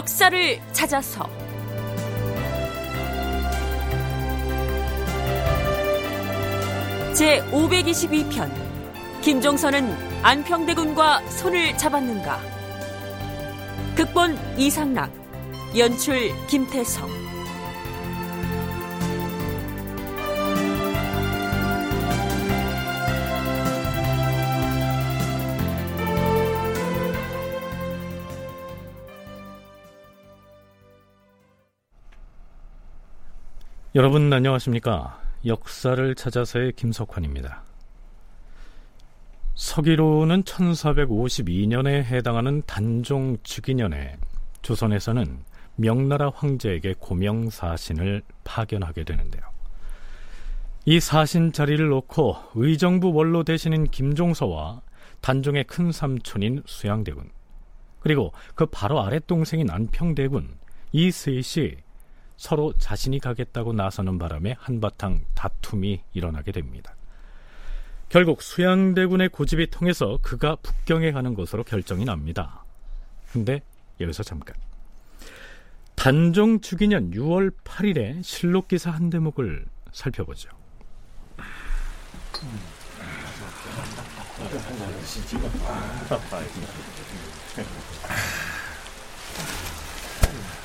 역사를 찾아서. 제 522편 김종선은 안평대군과 손을 잡았는가? 극본 이상락 연출 김태성 여러분 안녕하십니까? 역사를 찾아서의 김석환입니다. 서기로는 1452년에 해당하는 단종 즉위년에 조선에서는 명나라 황제에게 고명사신을 파견하게 되는데요. 이 사신 자리를 놓고 의정부 원로 대신인 김종서와 단종의 큰 삼촌인 수양대군 그리고 그 바로 아랫 동생인 안평대군 이 셋이 서로 자신이 가겠다고 나서는 바람에 한바탕 다툼이 일어나게 됩니다. 결국 수양대군의 고집이 통해서 그가 북경에 가는 것으로 결정이 납니다. 근데 여기서 잠깐. 단종 주기년 6월 8일에 실록 기사 한 대목을 살펴보죠.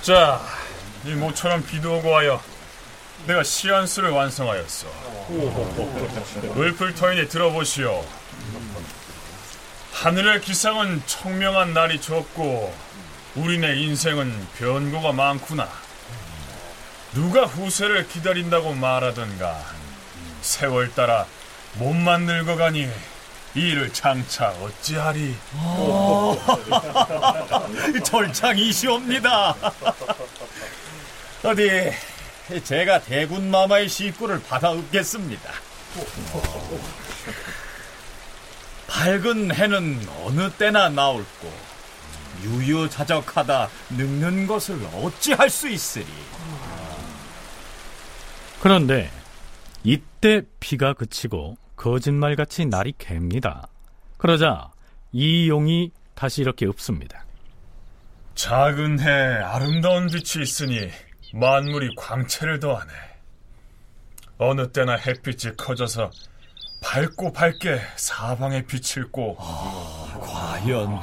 자, 이 모처럼 비도 오고 하여 내가 시안수를 완성하였어. 을풀터인이 들어보시오. 하늘의 기상은 청명한 날이 적고 우리네 인생은 변고가 많구나. 누가 후세를 기다린다고 말하던가 세월 따라 몸만 늙어가니 이 일을 장차 어찌하리? 절창이시옵니다. 어디 제가 대군 마마의 시구를 받아뵙겠습니다. 밝은 해는 어느 때나 나올고 유유자적하다 늙는 것을 어찌할 수 있으리. 그런데 이때 비가 그치고 거짓말같이 날이 갭니다. 그러자 이 용이 다시 이렇게 읊습니다. 작은 해 아름다운 빛이 있으니 만물이 광채를 더하네. 어느 때나 햇빛이 커져서 밝고 밝게 사방에 빛을 고 아, 과연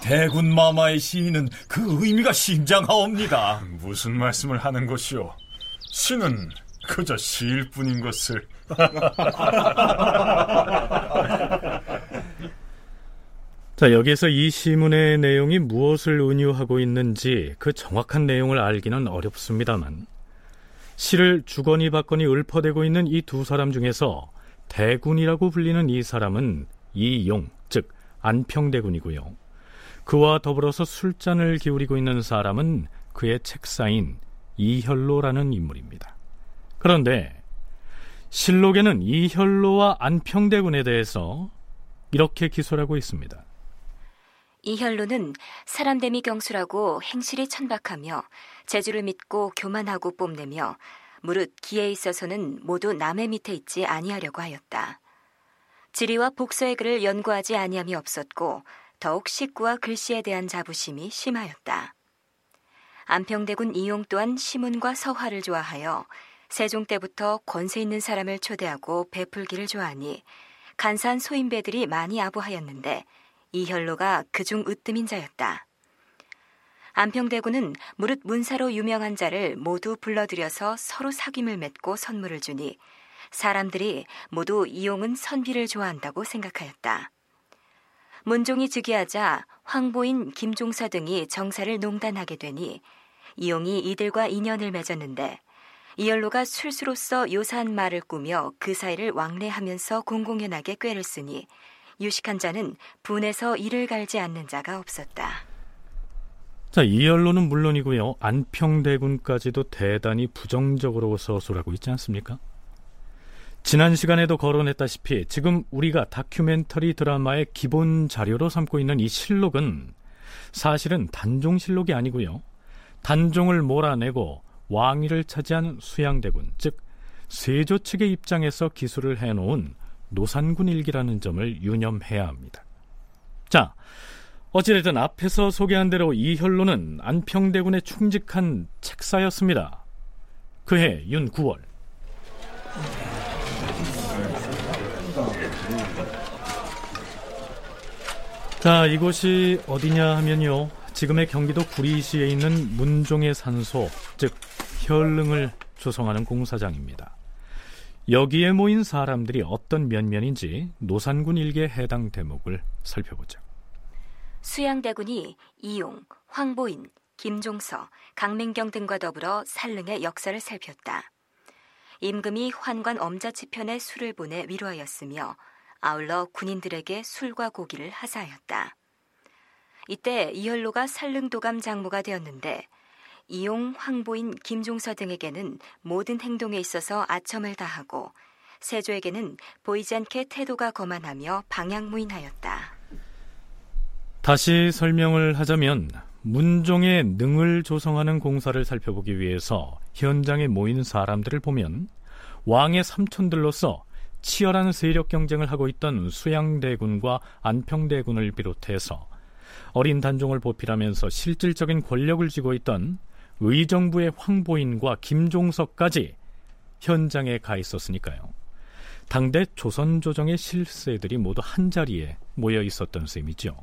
대군 마마의 시인은 그 의미가 심장하옵니다. 무슨 말씀을 하는 것이오? 시는 그저 시일 뿐인 것을. 자, 여기에서 이 시문의 내용이 무엇을 은유하고 있는지 그 정확한 내용을 알기는 어렵습니다만 시를 주거니 받거니 읊어대고 있는 이 두 사람 중에서 대군이라고 불리는 이 사람은 이용, 즉 안평대군이고요. 그와 더불어서 술잔을 기울이고 있는 사람은 그의 책사인 이혈로라는 인물입니다. 그런데 실록에는 이혈로와 안평대군에 대해서 이렇게 기술하고 있습니다. 이혈로는 사람됨이 경수라고 행실이 천박하며 재주를 믿고 교만하고 뽐내며 무릇 기에 있어서는 모두 남의 밑에 있지 아니하려고 하였다. 지리와 복서의 글을 연구하지 아니함이 없었고 더욱 식구와 글씨에 대한 자부심이 심하였다. 안평대군 이용 또한 시문과 서화를 좋아하여 세종 때부터 권세 있는 사람을 초대하고 베풀기를 좋아하니 간사한 소인배들이 많이 아부하였는데 이혈로가 그중 으뜸인 자였다. 안평대군은 무릇 문사로 유명한 자를 모두 불러들여서 서로 사귐을 맺고 선물을 주니 사람들이 모두 이용은 선비를 좋아한다고 생각하였다. 문종이 즉위하자 황보인 김종서 등이 정사를 농단하게 되니 이용이 이들과 인연을 맺었는데 이열로가 술수로서 요사한 말을 꾸며 그 사이를 왕래하면서 공공연하게 꾀를 쓰니 유식한 자는 분에서 이를 갈지 않는 자가 없었다. 자, 이열로는 물론이고요. 안평대군까지도 대단히 부정적으로 서술하고 있지 않습니까? 지난 시간에도 거론했다시피 지금 우리가 다큐멘터리 드라마의 기본 자료로 삼고 있는 이 실록은 사실은 단종 실록이 아니고요. 단종을 몰아내고 왕위를 차지한 수양대군, 즉 세조 측의 입장에서 기술을 해놓은 노산군 일기라는 점을 유념해야 합니다. 자, 어찌됐든 앞에서 소개한 대로 이현로는 안평대군에 충직한 책사였습니다. 그해 윤 9월 자 이곳이 어디냐 하면요 지금의 경기도 구리시에 있는 문종의 산소 즉 혈릉을 조성하는 공사장입니다. 여기에 모인 사람들이 어떤 면면인지 노산군 일기에 해당 대목을 살펴보죠. 수양대군이 이용, 황보인, 김종서, 강민경 등과 더불어 살릉의 역사를 살폈다. 임금이 환관 엄자치편에 술을 보내 위로하였으며 아울러 군인들에게 술과 고기를 하사하였다. 이때 이현로가 살릉도감 장모가 되었는데 이용, 황보인, 김종서 등에게는 모든 행동에 있어서 아첨을 다하고 세조에게는 보이지 않게 태도가 거만하며 방향무인하였다. 다시 설명을 하자면 문종의 능을 조성하는 공사를 살펴보기 위해서 현장에 모인 사람들을 보면 왕의 삼촌들로서 치열한 세력 경쟁을 하고 있던 수양대군과 안평대군을 비롯해서 어린 단종을 보필하면서 실질적인 권력을 쥐고 있던 의정부의 황보인과 김종석까지 현장에 가 있었으니까요. 당대 조선 조정의 실세들이 모두 한 자리에 모여 있었던 셈이죠.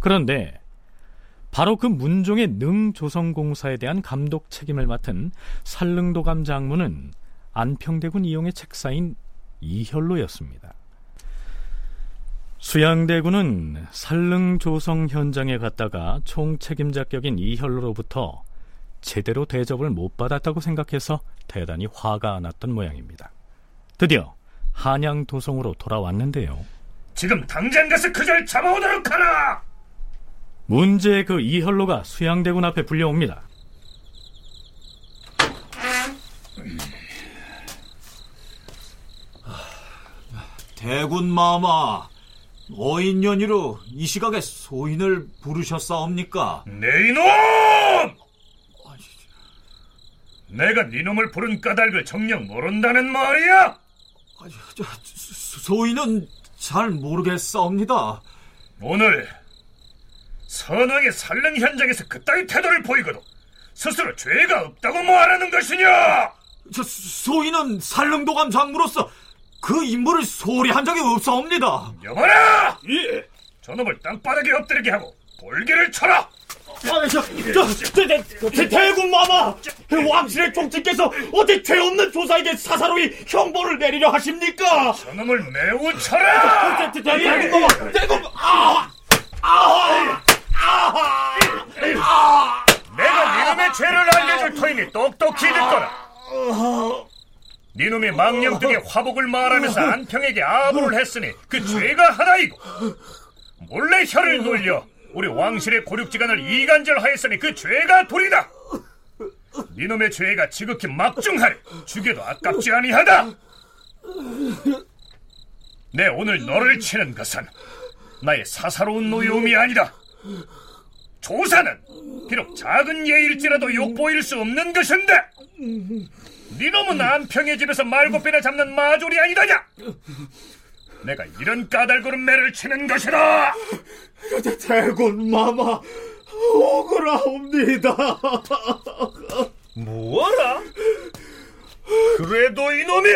그런데 바로 그 문종의 능조성공사에 대한 감독 책임을 맡은 살릉도감 장군은 안평대군 이용의 책사인 이혈로였습니다. 수양대군은 살릉조성 현장에 갔다가 총책임자 격인 이혈로로부터 제대로 대접을 못 받았다고 생각해서 대단히 화가 났던 모양입니다. 드디어 한양 도성으로 돌아왔는데요. 지금 당장 가서 그절 잡아오도록 하라! 문제의 그 이혈로가 수양대군 앞에 불려옵니다. 대군 마마, 어인 연유로 이 시각에 소인을 부르셨사옵니까? 내 이놈! 내가 네 놈을 부른 까닭을 정녕 모른다는 말이야? 저, 소인은 잘 모르겠사옵니다. 오늘 선왕의 살릉 현장에서 그따위 태도를 보이거든 스스로 죄가 없다고 말하는 것이냐? 저 소인은 살릉도감 장무로서 그 임무를 소홀히 한 적이 없사옵니다. 여봐라! 예. 저놈을 땅바닥에 엎드리게 하고 볼기를 쳐라! 아, 저, 저, 저, 저, 대군 마마! 왕실의 총칙께서 어찌 죄 없는 조사에게 사사로이 형벌을 내리려 하십니까? 저놈을 매우 쳐라! 대군 마마! 대군, 아! 아! 아! 아! 내가 니놈의 죄를 알려줄 터이니 똑똑히 듣거라. 니놈이 망령 등의 화복을 말하면서 안평에게 아부를 했으니 그 죄가 하나이고 몰래 혀를 놀려 우리 왕실의 고륙지간을 이간절하였으니 그 죄가 둘이다. 니놈의 죄가 지극히 막중하리 죽여도 아깝지 아니하다. 내 오늘 너를 치는 것은 나의 사사로운 노여움이 아니다. 조사는 비록 작은 예일지라도 욕보일 수 없는 것인데 니놈은 안평의 집에서 말고빼나 잡는 마졸이 아니다냐? 내가 이런 까닭으로 매를 치는 것이다. 대군 마마 억울하옵니다. 뭐하라? 그래도 이놈이!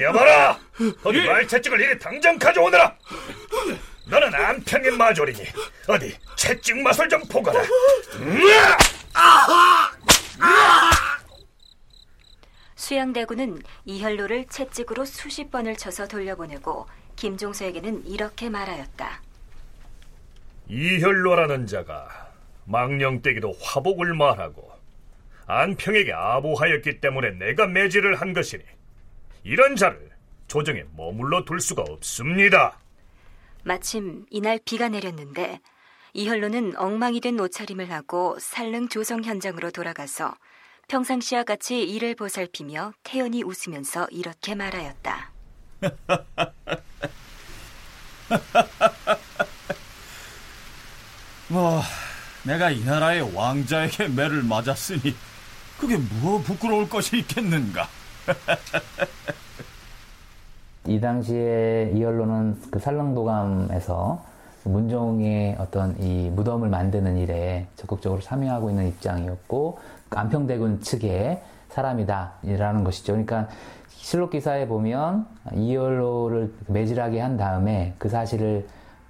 여봐라! 어디 말채찍을 이리 당장 가져오너라! 너는 안평의 마졸이니 어디 채찍 맛을 좀 보거라 수양대군은 이현로를 채찍으로 수십 번을 쳐서 돌려보내고 김종서에게는 이렇게 말하였다. 이현로라는 자가 망령때기도 화복을 말하고 안평에게 아부하였기 때문에 내가 매질을 한 것이니 이런 자를 조정에 머물러 둘 수가 없습니다. 마침 이날 비가 내렸는데 이현로는 엉망이 된 옷차림을 하고 살릉 조성 현장으로 돌아가서 평상시와 같이 이를 보살피며 태연히 웃으면서 이렇게 말하였다. 뭐 내가 이 나라의 왕자에게 매를 맞았으니 그게 뭐 부끄러울 것이 있겠는가? 이 당시에 이열로는 그 살릉도감에서 문종의 어떤 이 무덤을 만드는 일에 적극적으로 참여하고 있는 입장이었고 안평대군 측의 사람이다라는 것이죠. 그러니까 실록 기사에 보면 이열로를 매질하게 한 다음에 그 사실을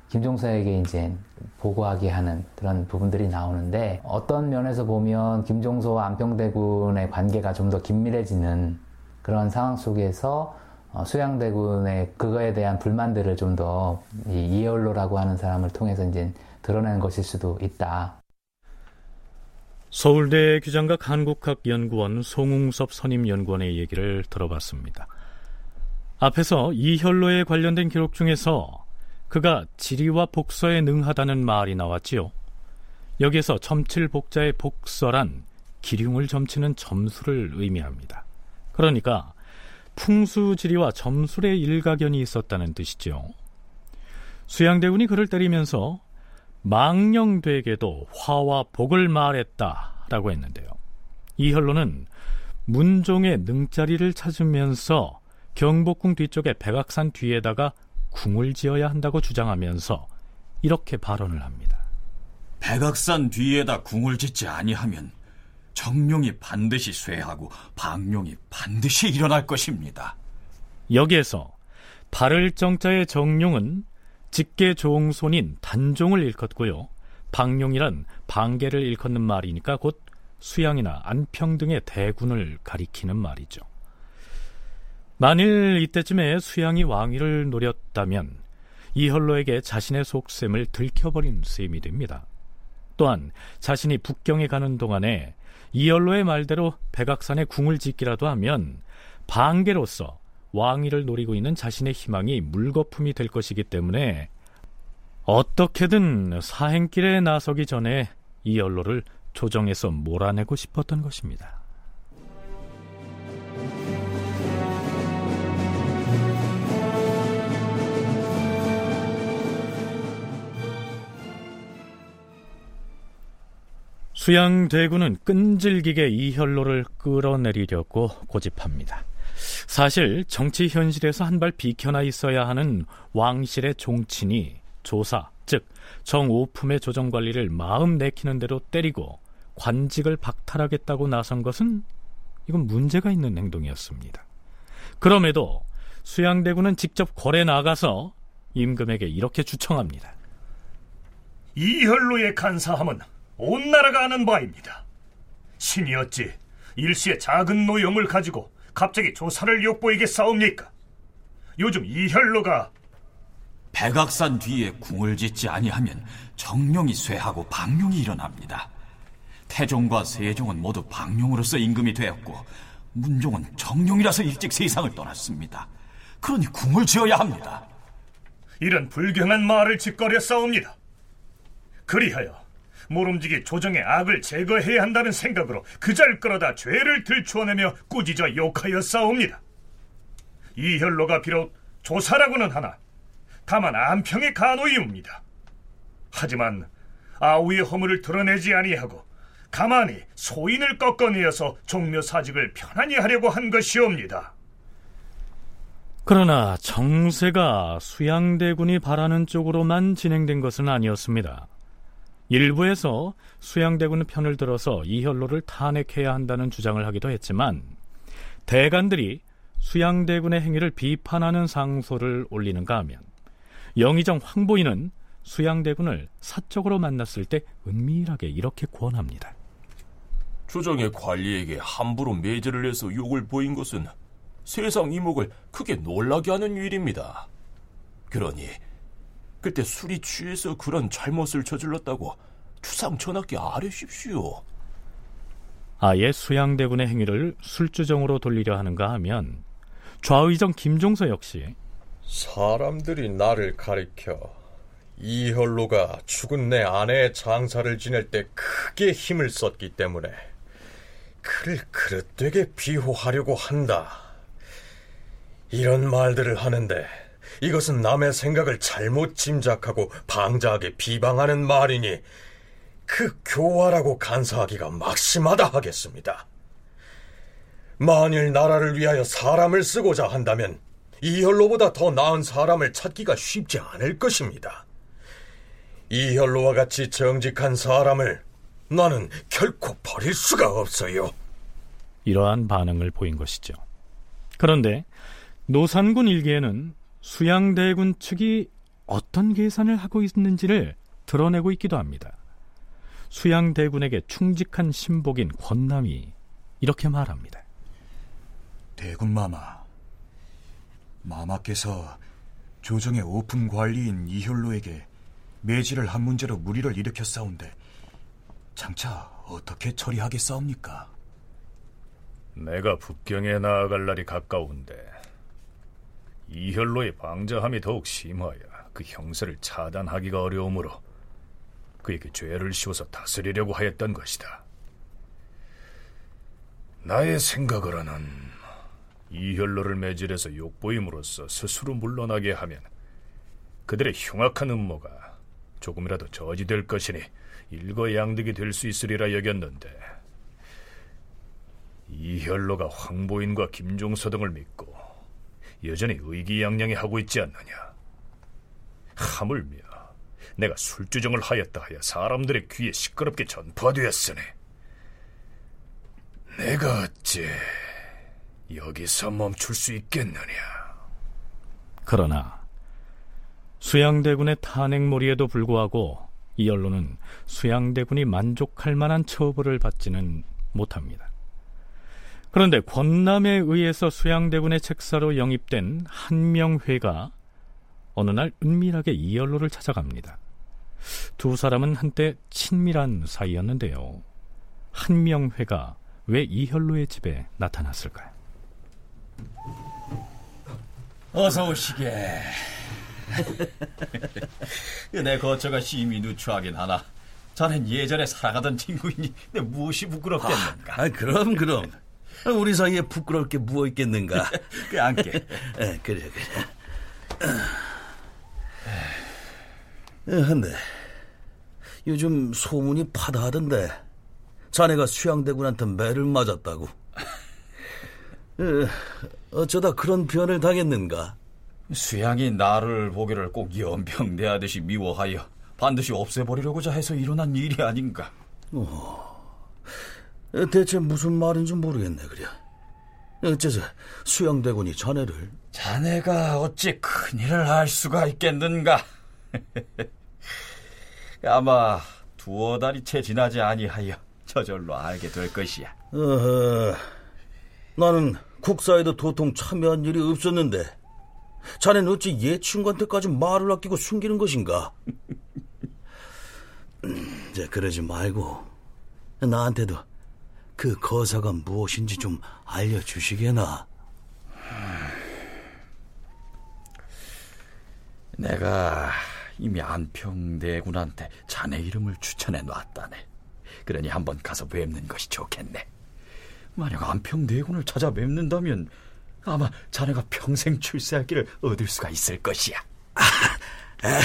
김종서에게 이제 보고하게 하는 그런 부분들이 나오는데 어떤 면에서 보면 김종서와 안평대군의 관계가 좀 더 긴밀해지는 그런 상황 속에서 어, 수양대군의 그거에 대한 불만들을 좀 더 이열로라고 하는 사람을 통해서 이제 드러낸 것일 수도 있다. 서울대 규장각 한국학연구원 송웅섭 선임연구원의 얘기를 들어봤습니다. 앞에서 이혈로에 관련된 기록 중에서 그가 지리와 복서에 능하다는 말이 나왔지요. 여기에서 점칠복자의 복서란 기륭을 점치는 점수를 의미합니다. 그러니까 풍수지리와 점술의 일가견이 있었다는 뜻이죠. 수양대군이 그를 때리면서 망령되게도 화와 복을 말했다라고 했는데요. 이혈로는 문종의 능자리를 찾으면서 경복궁 뒤쪽에 백악산 뒤에다가 궁을 지어야 한다고 주장하면서 이렇게 발언을 합니다. 백악산 뒤에다 궁을 짓지 아니하면 정룡이 반드시 쇠하고 방룡이 반드시 일어날 것입니다. 여기에서 발을 정자의 정룡은 직계 종손인 단종을 일컫고요. 방룡이란 방계를 일컫는 말이니까 곧 수양이나 안평 등의 대군을 가리키는 말이죠. 만일 이때쯤에 수양이 왕위를 노렸다면 이헐로에게 자신의 속셈을 들켜버린 셈이 됩니다. 또한 자신이 북경에 가는 동안에 이열로의 말대로 백악산에 궁을 짓기라도 하면 방계로서 왕위를 노리고 있는 자신의 희망이 물거품이 될 것이기 때문에 어떻게든 사행길에 나서기 전에 이열로를 조정해서 몰아내고 싶었던 것입니다. 수양 대군은 끈질기게 이혈로를 끌어내리려고 고집합니다. 사실 정치 현실에서 한 발 비켜나 있어야 하는 왕실의 종친이 조사, 즉 정오품의 조정 관리를 마음 내키는 대로 때리고 관직을 박탈하겠다고 나선 것은 이건 문제가 있는 행동이었습니다. 그럼에도 수양대군은 직접 거래 나가서 임금에게 이렇게 주청합니다. 이혈로의 간사함은 온 나라가 아는 바입니다. 신이 어찌 일시의 작은 노염을 가지고 갑자기 조사를 욕보이게 싸웁니까? 요즘 이혈로가 백악산 뒤에 궁을 짓지 아니하면 정룡이 쇠하고 방룡이 일어납니다. 태종과 세종은 모두 방룡으로서 임금이 되었고 문종은 정룡이라서 일찍 세상을 떠났습니다. 그러니 궁을 지어야 합니다. 이런 불경한 말을 짓거려 싸웁니다. 그리하여 모름지기 조정의 악을 제거해야 한다는 생각으로 그잘 끌어다 죄를 들추어내며 꾸짖어 욕하여 싸웁니다. 이 혈로가 비록 조사라고는 하나 다만 안평의 간호이옵니다. 하지만 아우의 허물을 드러내지 아니하고 가만히 소인을 꺾어내어서 종묘 사직을 편안히 하려고 한 것이옵니다. 그러나 정세가 수양대군이 바라는 쪽으로만 진행된 것은 아니었습니다. 일부에서 수양대군 편을 들어서 이혈로를 탄핵해야 한다는 주장을 하기도 했지만 대관들이 수양대군의 행위를 비판하는 상소를 올리는가 하면 영의정 황보인은 수양대군을 사적으로 만났을 때 은밀하게 이렇게 권합니다. 조정의 관리에게 함부로 매제를 해서 욕을 보인 것은 세상 이목을 크게 놀라게 하는 일입니다. 그러니 그때 술이 취해서 그런 잘못을 저질렀다고 추상 전하께 아뢰십시오. 아예 수양대군의 행위를 술주정으로 돌리려 하는가 하면 좌의정 김종서 역시 사람들이 나를 가리켜 이혈로가 죽은 내 아내의 장사를 지낼 때 크게 힘을 썼기 때문에 그를 그릇되게 비호하려고 한다. 이런 말들을 하는데 이것은 남의 생각을 잘못 짐작하고 방자하게 비방하는 말이니 그 교화라고 간사하기가 막심하다 하겠습니다. 만일 나라를 위하여 사람을 쓰고자 한다면 이혈로보다 더 나은 사람을 찾기가 쉽지 않을 것입니다. 이현로와 같이 정직한 사람을 나는 결코 버릴 수가 없어요. 이러한 반응을 보인 것이죠. 그런데 노산군 일기에는 수양대군 측이 어떤 계산을 하고 있는지를 드러내고 있기도 합니다. 수양대군에게 충직한 신복인 권남이 이렇게 말합니다. 대군 마마, 마마께서 조정의 오픈 관리인 이혈로에게 매질을 한 문제로 무리를 일으켰사온데 장차 어떻게 처리하겠사옵니까? 내가 북경에 나아갈 날이 가까운데 이혈로의 방자함이 더욱 심하여 그 형세를 차단하기가 어려우므로 그에게 죄를 씌워서 다스리려고 하였던 것이다. 나의 생각으로는 이혈로를 매질해서 욕보임으로써 스스로 물러나게 하면 그들의 흉악한 음모가 조금이라도 저지될 것이니 일거양득이 될 수 있으리라 여겼는데 이혈로가 황보인과 김종서 등을 믿고 여전히 의기양양히 하고 있지 않느냐. 하물며 내가 술주정을 하였다 하여 사람들의 귀에 시끄럽게 전파되었으니 내가 어째 여기서 멈출 수 있겠느냐. 그러나 수양대군의 탄핵몰이에도 불구하고 이 언론은 수양대군이 만족할 만한 처벌을 받지는 못합니다. 그런데 권남에 의해서 수양대군의 책사로 영입된 한명회가 어느 날 은밀하게 이연로를 찾아갑니다. 두 사람은 한때 친밀한 사이였는데요. 한명회가 왜 이현로의 집에 나타났을까요? 어서 오시게. 내 거처가 심히 누추하긴 하나 자넨 예전에 살아가던 친구이니 내 무엇이 부끄럽겠는가? 아, 그럼 그럼 우리 사이에 부끄러울 게 무엇 있겠는가? 그 앉게. 에, 그래 그래. 근데 요즘 소문이 파다하던데 자네가 수양대군한테 매를 맞았다고. 어쩌다 그런 변을 당했는가? 수양이 나를 보기를 꼭 연병내하듯이 미워하여 반드시 없애버리려고자 해서 일어난 일이 아닌가. 어, 대체 무슨 말인지 모르겠네 그래. 어째서 수양대군이 자네를 자네가 어찌 큰일을 할 수가 있겠는가? 아마 두어 달이 채 지나지 아니하여 저절로 알게 될 것이야. 어허, 나는 국사에도 도통 참여한 일이 없었는데 자네는 어찌 옛 친구한테까지 말을 아끼고 숨기는 것인가? 이제 그러지 말고 나한테도 그 거사가 무엇인지 좀 알려주시게나. 내가 이미 안평대군한테 자네 이름을 추천해 놨다네. 그러니 한번 가서 뵙는 것이 좋겠네. 만약 안평대군을 찾아 뵙는다면 아마 자네가 평생 출세할 길을 얻을 수가 있을 것이야. 아,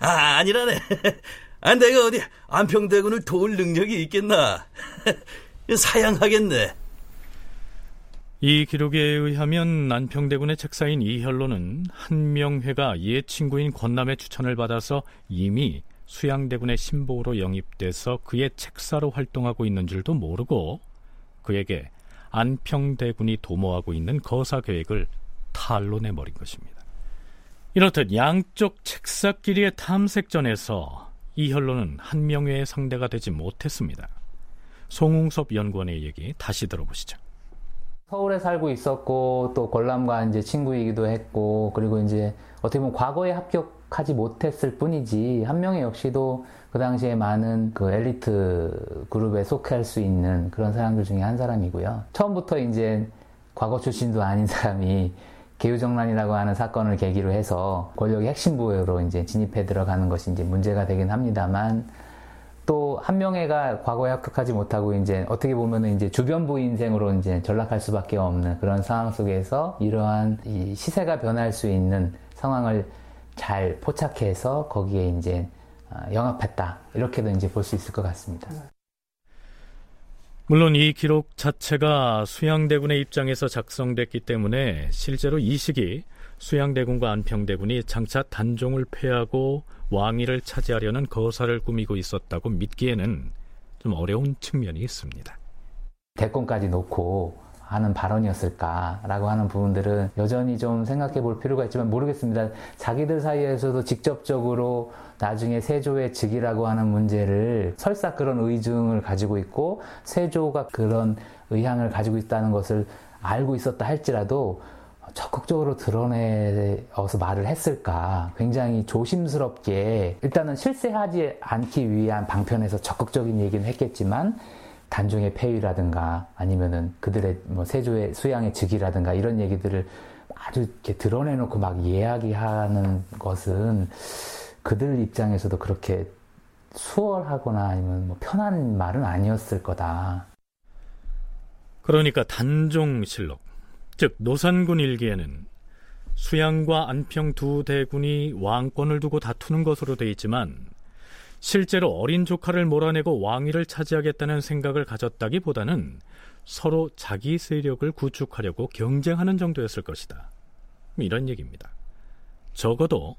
아 아니라네. 아, 내가 어디 안평대군을 도울 능력이 있겠나? 사양하겠네. 이 기록에 의하면 안평대군의 책사인 이현로는 한명회가 옛 친구인 권남의 추천을 받아서 이미 수양대군의 신보로 영입돼서 그의 책사로 활동하고 있는 줄도 모르고 그에게 안평대군이 도모하고 있는 거사 계획을 탈로 내버린 것입니다. 이렇듯 양쪽 책사끼리의 탐색전에서 이현로는 한명회의 상대가 되지 못했습니다. 송웅섭 연구원의 얘기 다시 들어보시죠. 서울에 살고 있었고 또 권람과 이제 친구이기도 했고 그리고 이제 어떻게 보면 과거에 합격하지 못했을 뿐이지 한 명의 역시도 그 당시에 많은 그 엘리트 그룹에 속할 수 있는 그런 사람들 중에 한 사람이고요. 처음부터 이제 과거 출신도 아닌 사람이 개유정란이라고 하는 사건을 계기로 해서 권력의 핵심 부여로 이제 진입해 들어가는 것이 이제 문제가 되긴 합니다만 또 한명회가 과거에 합격하지 못하고 이제 어떻게 보면은 이제 주변부 인생으로 이제 전락할 수밖에 없는 그런 상황 속에서 이러한 이 시세가 변할 수 있는 상황을 잘 포착해서 거기에 이제 아, 영합했다 이렇게도 이제 볼 수 있을 것 같습니다. 물론 이 기록 자체가 수양대군의 입장에서 작성됐기 때문에 실제로 이 시기 수양대군과 안평대군이 장차 단종을 패하고 왕위를 차지하려는 거사를 꾸미고 있었다고 믿기에는 좀 어려운 측면이 있습니다. 대권까지 놓고 하는 발언이었을까라고 하는 부분들은 여전히 좀 생각해 볼 필요가 있지만 모르겠습니다. 자기들 사이에서도 직접적으로 나중에 세조의 즉이라고 하는 문제를 설사 그런 의중을 가지고 있고 세조가 그런 의향을 가지고 있다는 것을 알고 있었다 할지라도 적극적으로 드러내어서 말을 했을까 굉장히 조심스럽게 일단은 실세하지 않기 위한 방편에서 적극적인 얘기는 했겠지만 단종의 폐위라든가 아니면은 그들의 뭐 세조의 수양의 즉위라든가 이런 얘기들을 아주 이렇게 드러내놓고 막 이야기하는 것은 그들 입장에서도 그렇게 수월하거나 아니면 뭐 편한 말은 아니었을 거다. 그러니까 단종실록, 즉 노산군 일기에는 수양과 안평 두 대군이 왕권을 두고 다투는 것으로 돼 있지만 실제로 어린 조카를 몰아내고 왕위를 차지하겠다는 생각을 가졌다기보다는 서로 자기 세력을 구축하려고 경쟁하는 정도였을 것이다. 이런 얘기입니다. 적어도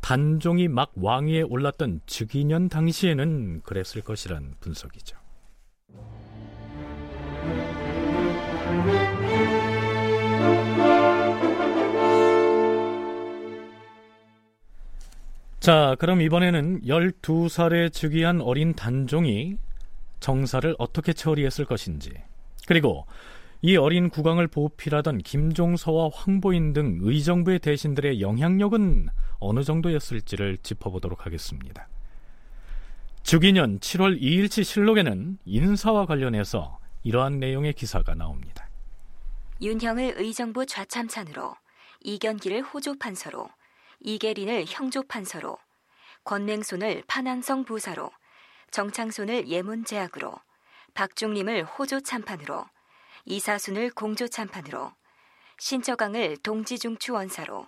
단종이 막 왕위에 올랐던 즉위년 당시에는 그랬을 것이란 분석이죠. 자, 그럼 이번에는 12살에 즉위한 어린 단종이 정사를 어떻게 처리했을 것인지, 그리고 이 어린 국왕을 보필하던 김종서와 황보인 등 의정부의 대신들의 영향력은 어느 정도였을지를 짚어보도록 하겠습니다. 주기년 7월 2일치 실록에는 인사와 관련해서 이러한 내용의 기사가 나옵니다. 윤형을 의정부 좌참찬으로, 이견기를 호조판서로, 이계린을 형조판서로, 권맹손을 판안성 부사로, 정창손을 예문제학으로, 박중림을 호조참판으로, 이사순을 공조참판으로, 신처강을 동지중추원사로,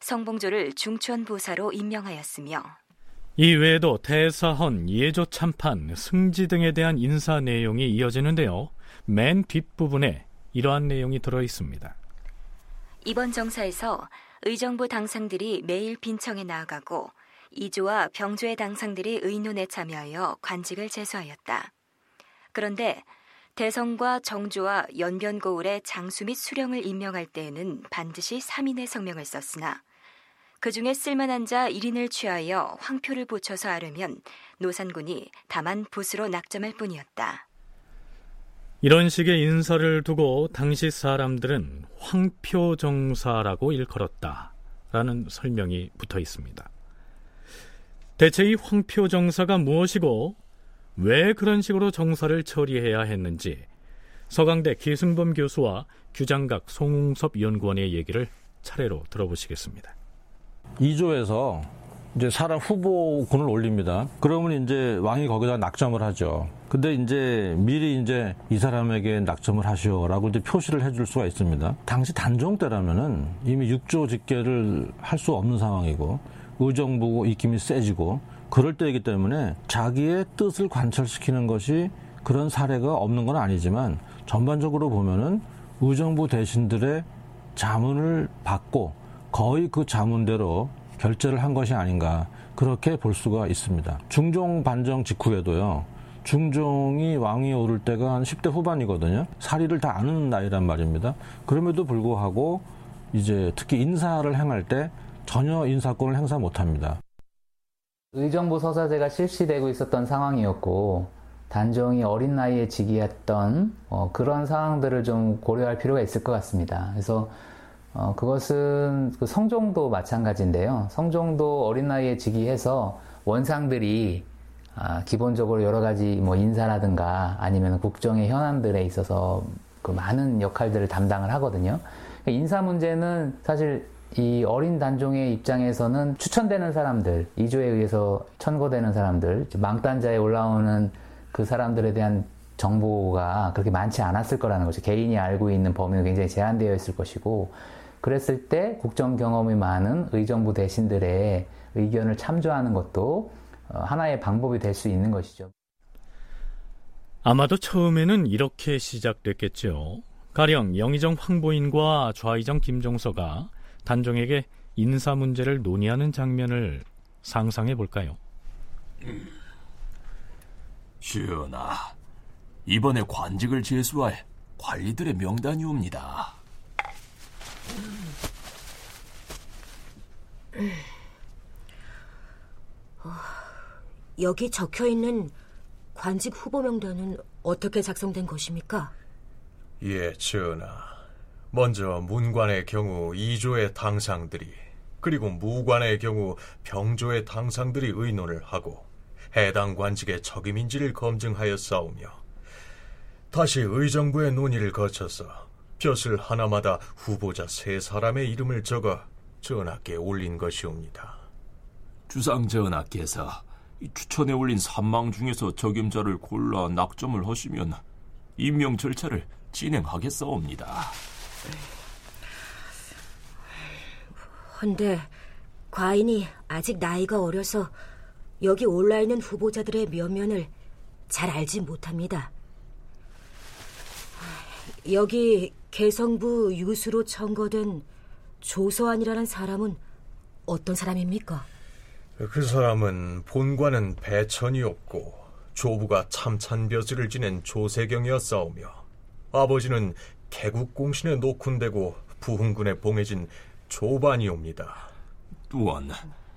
성봉조를 중추원부사로 임명하였으며 이 외에도 대사헌, 예조참판, 승지 등에 대한 인사 내용이 이어지는데요. 맨 뒷부분에 이러한 내용이 들어 있습니다. 이번 정사에서 의정부 당상들이 매일 빈청에 나아가고 이조와 병조의 당상들이 의논에 참여하여 관직을 제수하였다. 그런데 대성과 정조와 연변고울의 장수 및 수령을 임명할 때에는 반드시 3인의 성명을 썼으나 그 중에 쓸만한 자 1인을 취하여 황표를 붙여서 하려면 노산군이 다만 붓으로 낙점할 뿐이었다. 이런 식의 인사를 두고 당시 사람들은 황표정사라고 일컬었다 라는 설명이 붙어 있습니다. 대체 이 황표정사가 무엇이고 왜 그런 식으로 정사를 처리해야 했는지 서강대 기승범 교수와 규장각 송웅섭 연구원의 얘기를 차례로 들어보시겠습니다. 2조에서 이제 사람 후보군을 올립니다. 그러면 이제 왕이 거기다 낙점을 하죠. 근데 이제 미리 이제 이 사람에게 낙점을 하시오라고 이제 표시를 해줄 수가 있습니다. 당시 단종 때라면은 이미 6조 직계를 할 수 없는 상황이고 의정부 입김이 세지고 그럴 때이기 때문에 자기의 뜻을 관철시키는 것이 그런 사례가 없는 건 아니지만 전반적으로 보면은 의정부 대신들의 자문을 받고 거의 그 자문대로 결제를 한 것이 아닌가 그렇게 볼 수가 있습니다. 중종 반정 직후에도요. 중종이 왕위에 오를 때가 한 10대 후반이거든요. 사리를 다 아는 나이란 말입니다. 그럼에도 불구하고 이제 특히 인사를 행할 때 전혀 인사권을 행사 못 합니다. 의정부 서사제가 실시되고 있었던 상황이었고 단종이 어린 나이에 즉위했던 어, 그런 상황들을 좀 고려할 필요가 있을 것 같습니다. 그래서 어, 그것은 그 성종도 마찬가지인데요. 성종도 어린 나이에 즉위해서 원상들이 아, 기본적으로 여러 가지 뭐 인사라든가 아니면 국정의 현안들에 있어서 그 많은 역할들을 담당을 하거든요. 그러니까 인사 문제는 사실 이 어린 단종의 입장에서는 추천되는 사람들, 이조에 의해서 천거되는 사람들, 망단자에 올라오는 그 사람들에 대한 정보가 그렇게 많지 않았을 거라는 거죠. 개인이 알고 있는 범위가 굉장히 제한되어 있을 것이고, 그랬을 때 국정 경험이 많은 의정부 대신들의 의견을 참조하는 것도 어, 하나의 방법이 될 수 있는 것이죠. 아마도 처음에는 이렇게 시작됐겠죠. 가령 영의정 황보인과 좌의정 김종서가 단종에게 인사 문제를 논의하는 장면을 상상해 볼까요? 전하, 이번에 관직을 제수할 관리들의 명단이 옵니다. 어, 여기 적혀 있는 관직 후보 명단은 어떻게 작성된 것입니까? 예, 전하. 먼저 문관의 경우 2조의 당상들이 그리고 무관의 경우 병조의 당상들이 의논을 하고 해당 관직의 적임인지를 검증하여 싸우며 다시 의정부의 논의를 거쳐서 벼슬 하나마다 후보자 세 사람의 이름을 적어 전하께 올린 것이옵니다. 주상 전하께서 추천에 올린 산망 중에서 적임자를 골라 낙점을 하시면 임명 절차를 진행하겠사옵니다. 헌데 과인이 아직 나이가 어려서 여기 올라 있는 후보자들의 면면을 잘 알지 못합니다. 여기 개성부 유수로 청거된 조서안이라는 사람은 어떤 사람입니까? 그 사람은 본관은 배천이었고 조부가 참찬벼슬을 지낸 조세경이었사오며 아버지는 개국공신에 녹훈되고 부흥군에 봉해진 조반이옵니다. 또한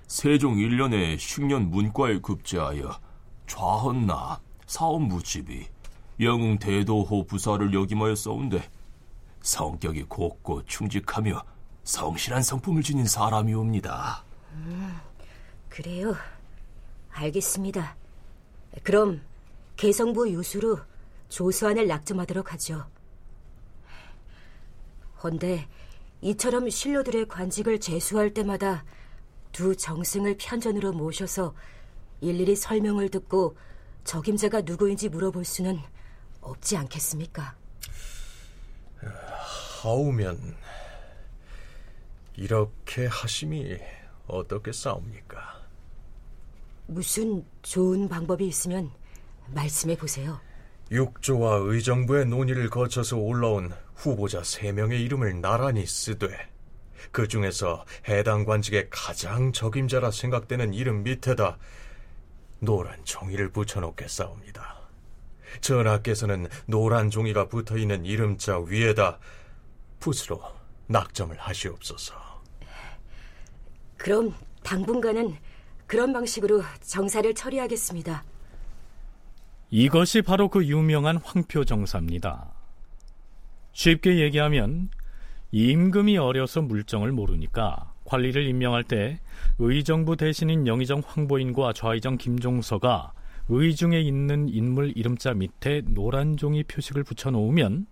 세종 1년에 식년 문과에 급제하여 좌헌나 사원부집이 영웅 대도호 부사를 역임하였사온데 성격이 곱고 충직하며 성실한 성품을 지닌 사람이옵니다. 음, 그래요. 알겠습니다. 그럼 개성부 유수로 조수안을 낙점하도록 하죠. 헌데 이처럼 신료들의 관직을 제수할 때마다 두 정승을 편전으로 모셔서 일일이 설명을 듣고 적임자가 누구인지 물어볼 수는 없지 않겠습니까? 하우면 이렇게 하심이 어떻게 싸웁니까? 무슨 좋은 방법이 있으면 말씀해 보세요. 육조와 의정부의 논의를 거쳐서 올라온 후보자 세명의 이름을 나란히 쓰되 그 중에서 해당 관직의 가장 적임자라 생각되는 이름 밑에다 노란 종이를 붙여놓겠사옵니다. 전하께서는 노란 종이가 붙어 있는 이름자 위에다 붓으로 낙점을 하시옵소서. 그럼 당분간은 그런 방식으로 정사를 처리하겠습니다. 이것이 바로 그 유명한 황표 정사입니다. 쉽게 얘기하면 임금이 어려서 물정을 모르니까 관리를 임명할 때 의정부 대신인 영의정 황보인과 좌의정 김종서가 의중에 있는 인물 이름자 밑에 노란 종이 표식을 붙여놓으면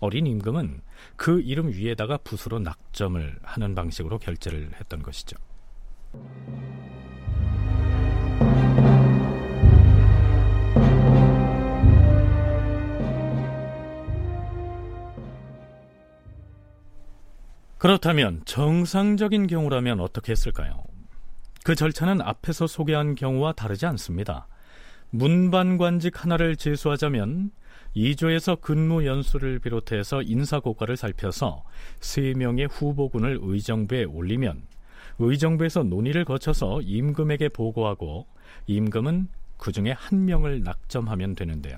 어린 임금은 그 이름 위에다가 붓으로 낙점을 하는 방식으로 결제를 했던 것이죠. 그렇다면 정상적인 경우라면 어떻게 했을까요? 그 절차는 앞에서 소개한 경우와 다르지 않습니다. 문반관직 하나를 제수하자면 2조에서 근무 연수를 비롯해서 인사고과를 살펴서 3명의 후보군을 의정부에 올리면 의정부에서 논의를 거쳐서 임금에게 보고하고 임금은 그 중에 한 명을 낙점하면 되는데요.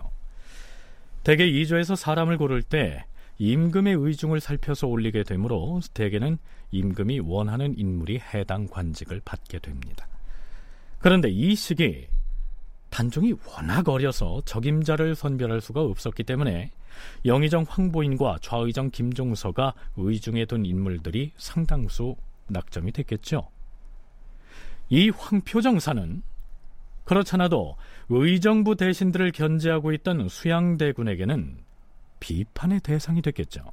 대개 2조에서 사람을 고를 때 임금의 의중을 살펴서 올리게 되므로 대개는 임금이 원하는 인물이 해당 관직을 받게 됩니다. 그런데 이 시기 단종이 워낙 어려서 적임자를 선별할 수가 없었기 때문에 영의정 황보인과 좌의정 김종서가 의중에 둔 인물들이 상당수 낙점이 됐겠죠. 이 황표정사는 그렇잖아도 의정부 대신들을 견제하고 있던 수양대군에게는 비판의 대상이 됐겠죠.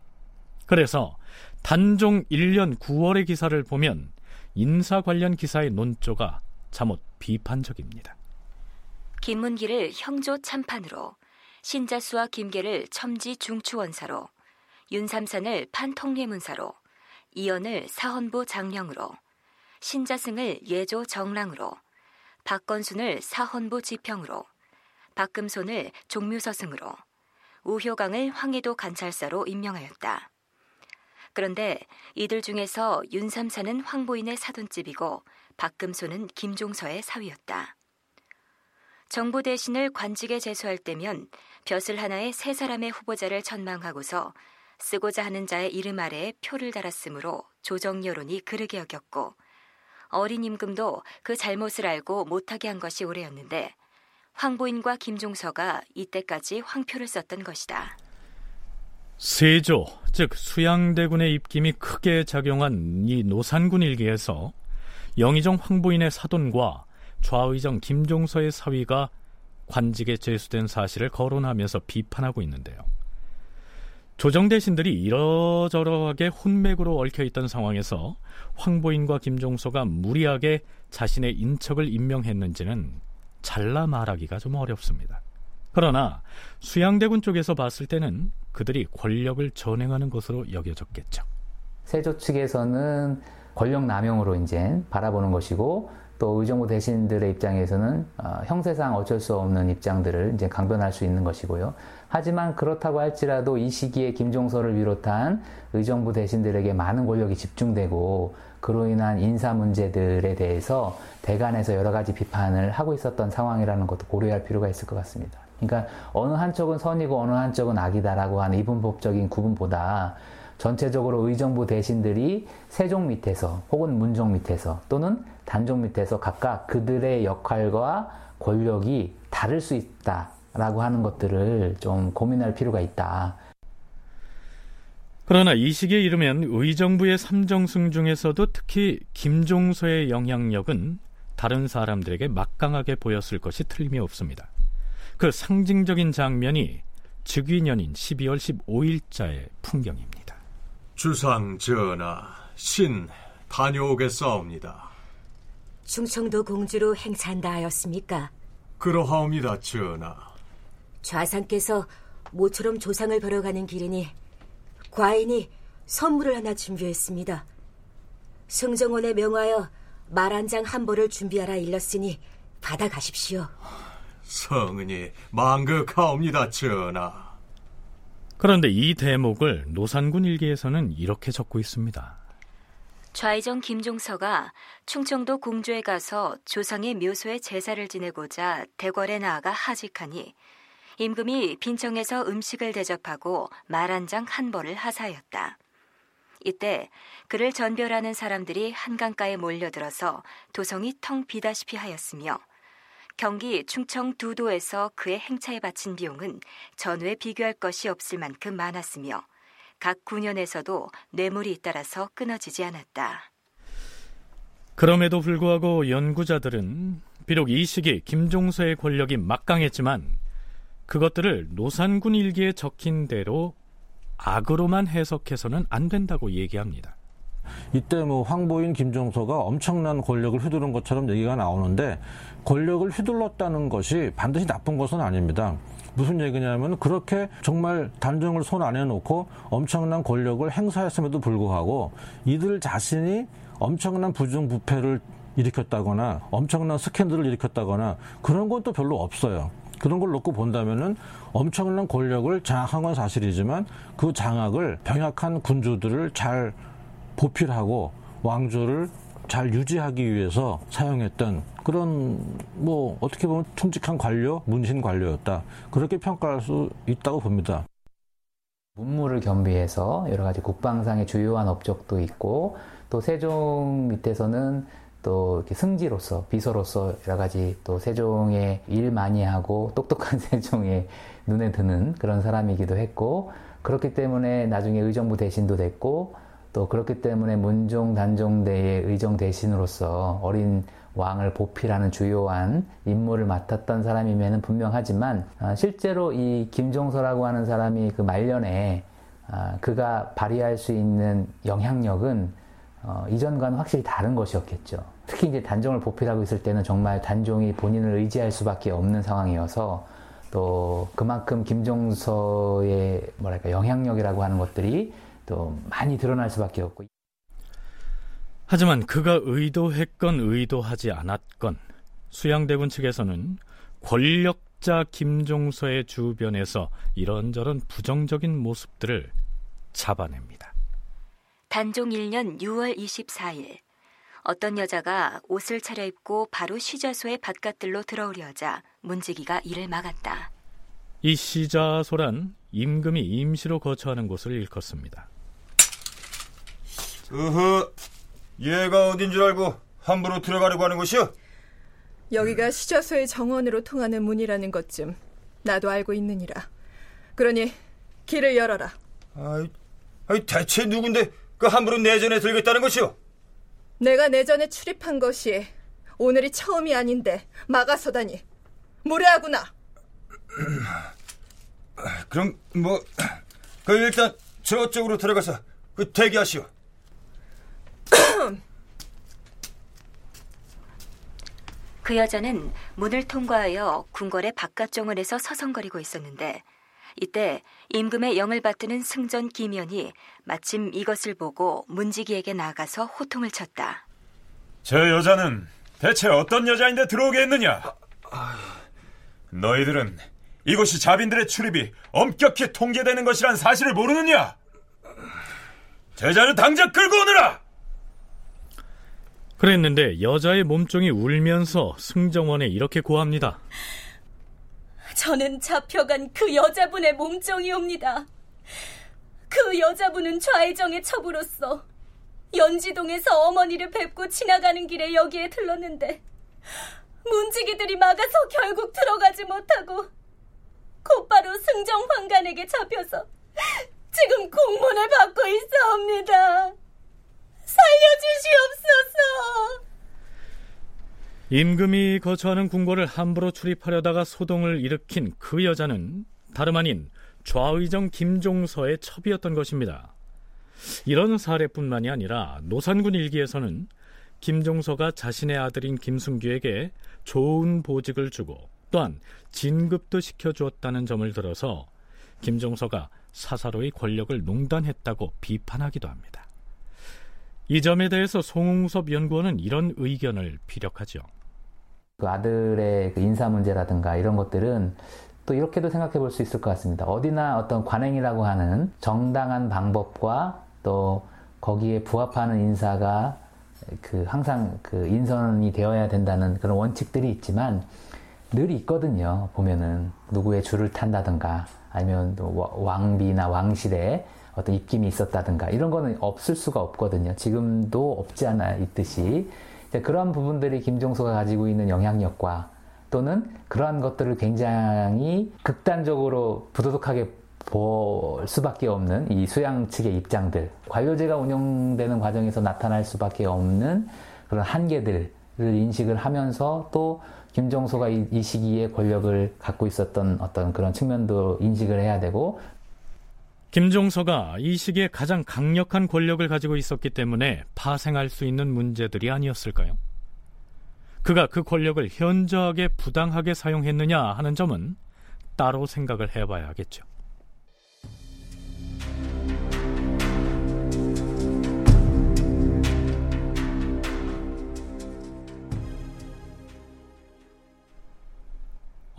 그래서 단종 1년 9월의 기사를 보면 인사 관련 기사의 논조가 잠옷 비판적입니다. 김문기를 형조 참판으로, 신자수와 김계를 첨지 중추원사로, 윤삼산을 판통례문사로, 이연을 사헌부 장령으로, 신자승을 예조 정랑으로, 박건순을 사헌부 지평으로, 박금손을 종묘서승으로, 우효강을 황해도 관찰사로 임명하였다. 그런데 이들 중에서 윤삼사는 황보인의 사돈집이고 박금소는 김종서의 사위였다. 정부 대신을 관직에 제수할 때면 벼슬 하나에 세 사람의 후보자를 전망하고서 쓰고자 하는 자의 이름 아래에 표를 달았으므로 조정 여론이 그르게 여겼고 어린 임금도 그 잘못을 알고 못하게 한 것이 오래였는데 황보인과 김종서가 이때까지 황표를 썼던 것이다. 세조, 즉 수양대군의 입김이 크게 작용한 이 노산군 일기에서 영의정 황보인의 사돈과 좌의정 김종서의 사위가 관직에 제수된 사실을 거론하면서 비판하고 있는데요. 조정 대신들이 이러저러하게 혼맥으로 얽혀 있던 상황에서 황보인과 김종서가 무리하게 자신의 인척을 임명했는지는 잘라 말하기가 좀 어렵습니다. 그러나 수양대군 쪽에서 봤을 때는 그들이 권력을 전행하는 것으로 여겨졌겠죠. 세조 측에서는 권력 남용으로 이제 바라보는 것이고 또 의정부 대신들의 입장에서는 어, 형세상 어쩔 수 없는 입장들을 이제 강변할 수 있는 것이고요. 하지만 그렇다고 할지라도 이 시기에 김종서를 비롯한 의정부 대신들에게 많은 권력이 집중되고 그로 인한 인사 문제들에 대해서 대간에서 여러 가지 비판을 하고 있었던 상황이라는 것도 고려할 필요가 있을 것 같습니다. 그러니까 어느 한쪽은 선이고 어느 한쪽은 악이다라고 하는 이분법적인 구분보다 전체적으로 의정부 대신들이 세종 밑에서 혹은 문종 밑에서 또는 단종 밑에서 각각 그들의 역할과 권력이 다를 수 있다라고 하는 것들을 좀 고민할 필요가 있다. 그러나 이 시기에 이르면 의정부의 삼정승 중에서도 특히 김종서의 영향력은 다른 사람들에게 막강하게 보였을 것이 틀림이 없습니다. 그 상징적인 장면이 즉위년인 12월 15일자의 풍경입니다. 주상 전하, 신 다녀오겠사옵니다. 충청도 공주로 행차한다 하였습니까? 그러하옵니다, 전하. 좌상께서 모처럼 조상을 벌어가는 길이니 과인이 선물을 하나 준비했습니다. 승정원에 명하여 말 한 장한 벌을 준비하라 일렀으니 받아가십시오. 성은이 망극하옵니다, 전하. 그런데 이 대목을 노산군 일기에서는 이렇게 적고 있습니다. 좌의정 김종서가 충청도 공주에 가서 조상의 묘소에 제사를 지내고자 대궐에 나아가 하직하니 임금이 빈청에서 음식을 대접하고 말 한 장 한 벌을 하사하였다. 이때 그를 전별하는 사람들이 한강가에 몰려들어서 도성이 텅 비다시피 하였으며 경기 충청 두 도에서 그의 행차에 바친 비용은 전후에 비교할 것이 없을 만큼 많았으며 각 군현에서도 뇌물이 잇따라서 끊어지지 않았다. 그럼에도 불구하고 연구자들은 비록 이 시기 김종서의 권력이 막강했지만 그것들을 노산군 일기에 적힌 대로 악으로만 해석해서는 안 된다고 얘기합니다. 이때 뭐 황보인 김종서가 엄청난 권력을 휘두른 것처럼 얘기가 나오는데 권력을 휘둘렀다는 것이 반드시 나쁜 것은 아닙니다. 무슨 얘기냐면 그렇게 정말 단정을 손 안에 놓고 엄청난 권력을 행사했음에도 불구하고 이들 자신이 엄청난 부정부패를 일으켰다거나 엄청난 스캔들을 일으켰다거나 그런 건 또 별로 없어요. 그런 걸 놓고 본다면은 엄청난 권력을 장악한 건 사실이지만 그 장악을 병약한 군주들을 잘 보필하고 왕조를 잘 유지하기 위해서 사용했던 그런 뭐 어떻게 보면 tum직한 관료, 문신 관료였다. 그렇게 평가할 수 있다고 봅니다. 문무를 겸비해서 여러 가지 국방상의 주요한 업적도 있고 또 세종 밑에서는 또 이렇게 승지로서 비서로서 여러 가지 또 세종의 일 많이 하고 똑똑한 세종의 눈에 드는 그런 사람이기도 했고 그렇기 때문에 나중에 의정부 대신도 됐고 또 그렇기 때문에 문종 단종대의 의정 대신으로서 어린 왕을 보필하는 주요한 임무를 맡았던 사람임에는 분명하지만 아, 실제로 이 김종서라고 하는 사람이 그 말년에 아, 그가 발휘할 수 있는 영향력은 어, 이전과는 확실히 다른 것이었겠죠. 특히 이제 단종을 보필하고 있을 때는 정말 단종이 본인을 의지할 수밖에 없는 상황이어서 또 그만큼 김종서의 뭐랄까 영향력이라고 하는 것들이 또 많이 드러날 수밖에 없고. 하지만 그가 의도했건 의도하지 않았건 수양대군 측에서는 권력자 김종서의 주변에서 이런저런 부정적인 모습들을 잡아냅니다. 단종 1년 6월 24일 어떤 여자가 옷을 차려입고 바로 시자소의 바깥들로 들어오려자 문지기가 이를 막았다. 이 시자소란 임금이 임시로 거처하는 곳을 일컫습니다. 으흐, 얘가 어딘 줄 알고 함부로 들어가려고 하는 곳이오? 여기가 시자소의 정원으로 통하는 문이라는 것쯤 나도 알고 있느니라. 그러니 길을 열어라. 아이, 아이 대체 누군데 그 함부로 내전에 들겠다는 것이오? 내가 내전에 출입한 것이 오늘이 처음이 아닌데 막아서다니 무례하구나. 그럼 뭐, 그 일단 저쪽으로 들어가서 그 대기하시오. 그 여자는 문을 통과하여 궁궐의 바깥 정원에서 서성거리고 있었는데 이때 임금의 영을 받드는 승전 기면이 마침 이것을 보고 문지기에게 나가서 호통을 쳤다. 저 여자는 대체 어떤 여자인데 들어오게 했느냐? 너희들은 이곳이 자빈들의 출입이 엄격히 통제되는 것이란 사실을 모르느냐? 제자를 당장 끌고 오너라! 그랬는데 여자의 몸종이 울면서 승정원에 이렇게 고합니다. 저는 잡혀간 그 여자분의 몸종이옵니다. 그 여자분은 좌의정의 첩으로서 연지동에서 어머니를 뵙고 지나가는 길에 여기에 들렀는데 문지기들이 막아서 결국 들어가지 못하고 곧바로 승정 황간에게 잡혀서 지금 공문을 받고 있사옵니다. 살려주시옵소서. 임금이 거처하는 궁궐을 함부로 출입하려다가 소동을 일으킨 그 여자는 다름 아닌 좌의정 김종서의 첩이었던 것입니다. 이런 사례뿐만이 아니라 노산군 일기에서는 김종서가 자신의 아들인 김순규에게 좋은 보직을 주고 또한 진급도 시켜주었다는 점을 들어서 김종서가 사사로이 권력을 농단했다고 비판하기도 합니다. 이 점에 대해서 송웅섭 연구원은 이런 의견을 피력하죠. 그 아들의 그 인사 문제라든가 이런 것들은 또 이렇게도 생각해 볼 수 있을 것 같습니다. 어디나 어떤 관행이라고 하는 정당한 방법과 또 거기에 부합하는 인사가 그 항상 그 인선이 되어야 된다는 그런 원칙들이 있지만 늘 있거든요. 보면은 누구의 줄을 탄다든가 아니면 왕비나 왕실에 어떤 입김이 있었다든가 이런 거는 없을 수가 없거든요. 지금도 없지 않아 있듯이 그러한 부분들이 김종서가 가지고 있는 영향력과 또는 그러한 것들을 굉장히 극단적으로 부도덕하게 볼 수밖에 없는 이 수양 측의 입장들, 관료제가 운영되는 과정에서 나타날 수밖에 없는 그런 한계들을 인식을 하면서 또 김종서가 이, 이 시기에 권력을 갖고 있었던 어떤 그런 측면도 인식을 해야 되고 김종서가 이 시기에 가장 강력한 권력을 가지고 있었기 때문에 파생할 수 있는 문제들이 아니었을까요? 그가 그 권력을 현저하게 부당하게 사용했느냐 하는 점은 따로 생각을 해봐야겠죠.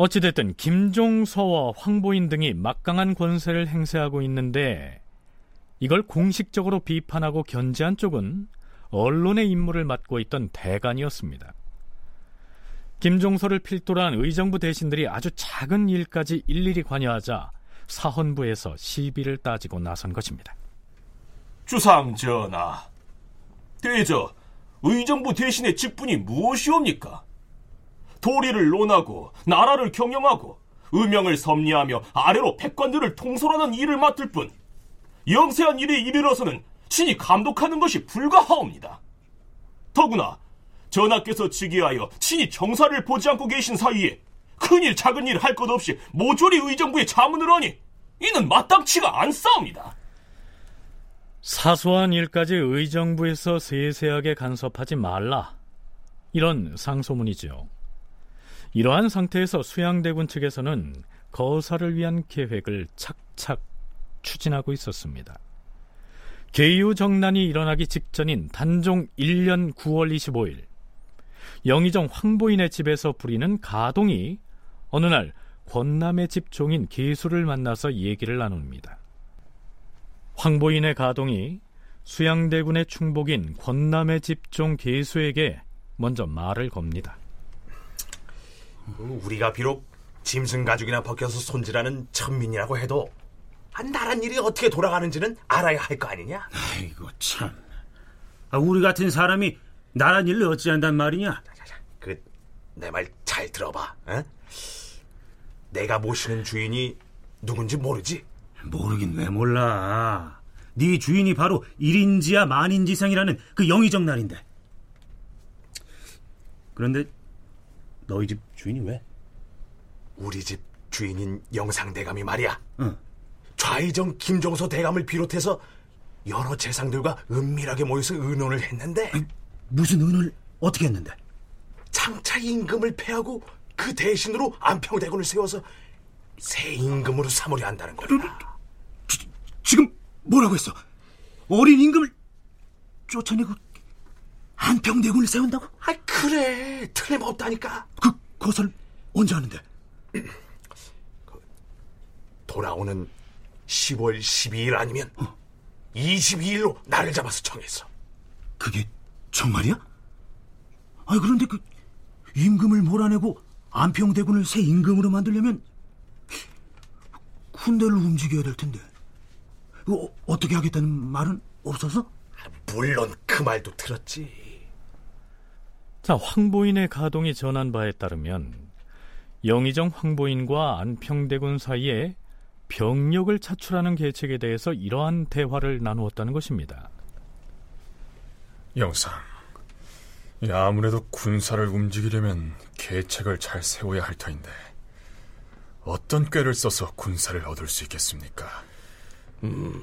어찌됐든 김종서와 황보인 등이 막강한 권세를 행사하고 있는데 이걸 공식적으로 비판하고 견제한 쪽은 언론의 임무를 맡고 있던 대관이었습니다. 김종서를 필두로 한 의정부 대신들이 아주 작은 일까지 일일이 관여하자 사헌부에서 시비를 따지고 나선 것입니다. 주상 전하, 대저 의정부 대신의 직분이 무엇이옵니까? 도리를 논하고 나라를 경영하고 의명을 섭리하며 아래로 백관들을 통솔하는 일을 맡을 뿐 영세한 일에 이르러서는 친히 감독하는 것이 불가하옵니다. 더구나 전하께서 즉위하여 친히 정사를 보지 않고 계신 사이에 큰일 작은 일 할 것 없이 모조리 의정부에 자문을 하니 이는 마땅치가 않사옵니다. 사소한 일까지 의정부에서 세세하게 간섭하지 말라. 이런 상소문이죠. 이러한 상태에서 수양대군 측에서는 거사를 위한 계획을 착착 추진하고 있었습니다. 계유 정난이 일어나기 직전인 단종 1년 9월 25일 영의정 황보인의 집에서 부리는 가동이 어느 날 권남의 집 종인 계수를 만나서 얘기를 나눕니다. 황보인의 가동이 수양대군의 충복인 권남의 집종 계수에게 먼저 말을 겁니다. 우리가 비록 짐승 가죽이나 벗겨서 손질하는 천민이라고 해도 나란 일이 어떻게 돌아가는지는 알아야 할 거 아니냐? 아이고 참. 아, 우리 같은 사람이 나란 일을 어찌한단 말이냐? 그 내 말 잘 들어봐. 어? 내가 모시는 주인이 누군지 모르지? 모르긴 왜 몰라. 네 주인이 바로 일인지야 만인지상이라는 그 영의정 날인데. 그런데 너희 집 주인이 왜? 우리 집 주인인 영상 대감이 말이야. 응. 좌의정 김종서 대감을 비롯해서 여러 재상들과 은밀하게 모여서 의논을 했는데 무슨 의논을 어떻게 했는데? 장차 임금을 패하고 그 대신으로 안평대군을 세워서 새 임금으로 삼으려 한다는 거야. 지금 뭐라고 했어? 어린 임금을 쫓아내고 안평대군을 세운다고? 아 그래 틀림없다니까. 그 거설 언제 하는데? 그, 돌아오는 10월 12일 아니면 어. 22일로 나를 잡아서 청했어. 그게 정말이야? 아 그런데 그 임금을 몰아내고 안평대군을 새 임금으로 만들려면 군대를 움직여야 될 텐데 어, 어떻게 하겠다는 말은 없어서? 물론 그 말도 들었지. 자, 황보인의 가동이 전한 바에 따르면 영의정 황보인과 안평대군 사이에 병력을 차출하는 계책에 대해서 이러한 대화를 나누었다는 것입니다. 영상, 아무래도 군사를 움직이려면 계책을 잘 세워야 할 터인데 어떤 꾀를 써서 군사를 얻을 수 있겠습니까? 음,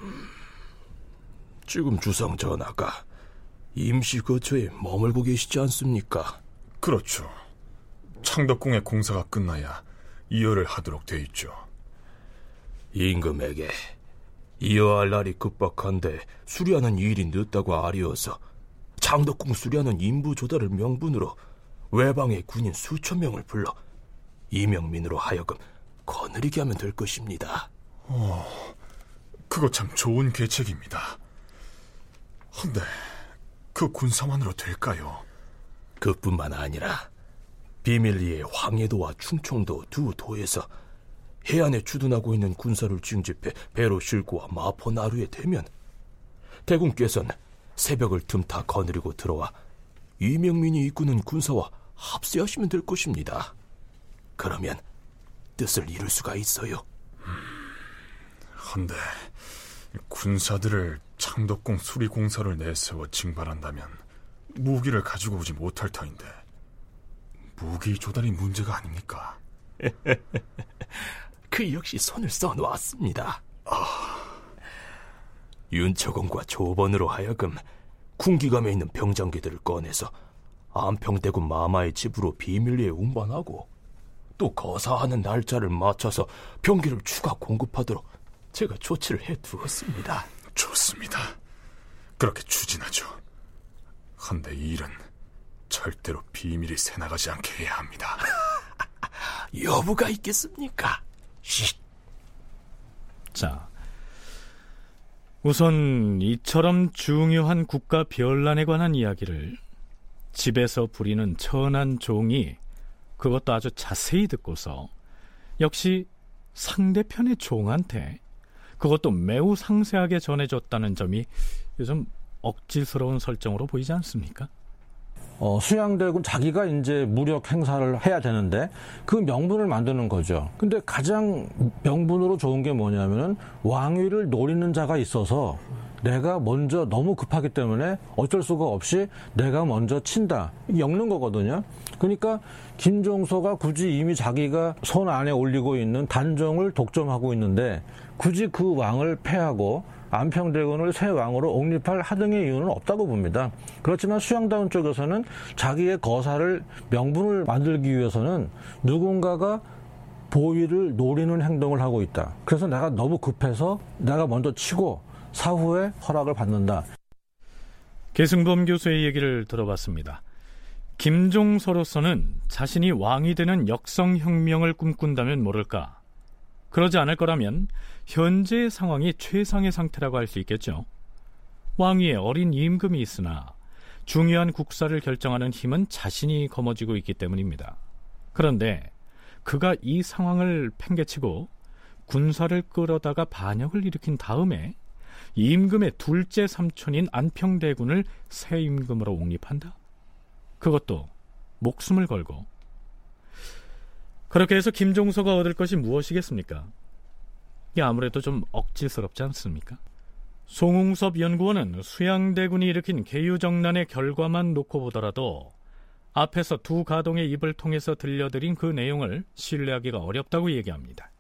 지금 주상 전하가 임시 거처에 머물고 계시지 않습니까? 그렇죠. 창덕궁의 공사가 끝나야 이어를 하도록 돼 있죠. 임금에게 이어할 날이 급박한데 수리하는 일이 늦다고 아리어서 창덕궁 수리하는 인부 조달을 명분으로 외방의 군인 수천 명을 불러 이명민으로 하여금 거느리게 하면 될 것입니다. 어, 그거 참 좋은 계책입니다. 근데 그 군사만으로 될까요? 그뿐만 아니라 비밀리에 황해도와 충청도 두 도에서 해안에 주둔하고 있는 군사를 징집해 배로 싣고 마포 나루에 대면 대군께서는 새벽을 틈타 거느리고 들어와 이명민이 이끄는 군사와 합세하시면 될 것입니다. 그러면 뜻을 이룰 수가 있어요. 헌데 군사들을 창덕궁 수리공사를 내세워 징발한다면 무기를 가지고 오지 못할 터인데 무기 조달이 문제가 아닙니까? 그 역시 손을 써놓았습니다. 아... 윤초공과 조번으로 하여금 궁기감에 있는 병장기들을 꺼내서 안평대군 마마의 집으로 비밀리에 운반하고 또 거사하는 날짜를 맞춰서 병기를 추가 공급하도록 제가 조치를 해두었습니다. 좋습니다. 그렇게 추진하죠. 헌데 이 일은 절대로 비밀이 새나가지 않게 해야 합니다. 여부가 있겠습니까? 쉿. 자, 우선 이처럼 중요한 국가 변란에 관한 이야기를 집에서 부리는 천한 종이 그것도 아주 자세히 듣고서 역시 상대편의 종한테 그것도 매우 상세하게 전해줬다는 점이 요즘 억지스러운 설정으로 보이지 않습니까? 어, 수양대군 자기가 이제 무력 행사를 해야 되는데 그 명분을 만드는 거죠. 근데 가장 명분으로 좋은 게 뭐냐면은 왕위를 노리는 자가 있어서 내가 먼저 너무 급하기 때문에 어쩔 수가 없이 내가 먼저 친다. 엮는 거거든요. 그러니까 김종서가 굳이 이미 자기가 손 안에 올리고 있는 단종을 독점하고 있는데 굳이 그 왕을 패하고 안평대군을 새 왕으로 옹립할 하등의 이유는 없다고 봅니다. 그렇지만 수양다운 쪽에서는 자기의 거사를 명분을 만들기 위해서는 누군가가 보위를 노리는 행동을 하고 있다. 그래서 내가 너무 급해서 내가 먼저 치고 사후에 허락을 받는다. 계승범 교수의 얘기를 들어봤습니다. 김종서로서는 자신이 왕이 되는 역성혁명을 꿈꾼다면 모를까. 그러지 않을 거라면 현재의 상황이 최상의 상태라고 할 수 있겠죠. 왕위에 어린 임금이 있으나 중요한 국사를 결정하는 힘은 자신이 거머쥐고 있기 때문입니다. 그런데 그가 이 상황을 팽개치고 군사를 끌어다가 반역을 일으킨 다음에 임금의 둘째 삼촌인 안평대군을 새 임금으로 옹립한다. 그것도 목숨을 걸고 그렇게 해서 김종서가 얻을 것이 무엇이겠습니까? 이게 아무래도 좀 억지스럽지 않습니까? 송웅섭 연구원은 수양대군이 일으킨 개유정난의 결과만 놓고 보더라도 앞에서 두 가동의 입을 통해서 들려드린 그 내용을 신뢰하기가 어렵다고 얘기합니다.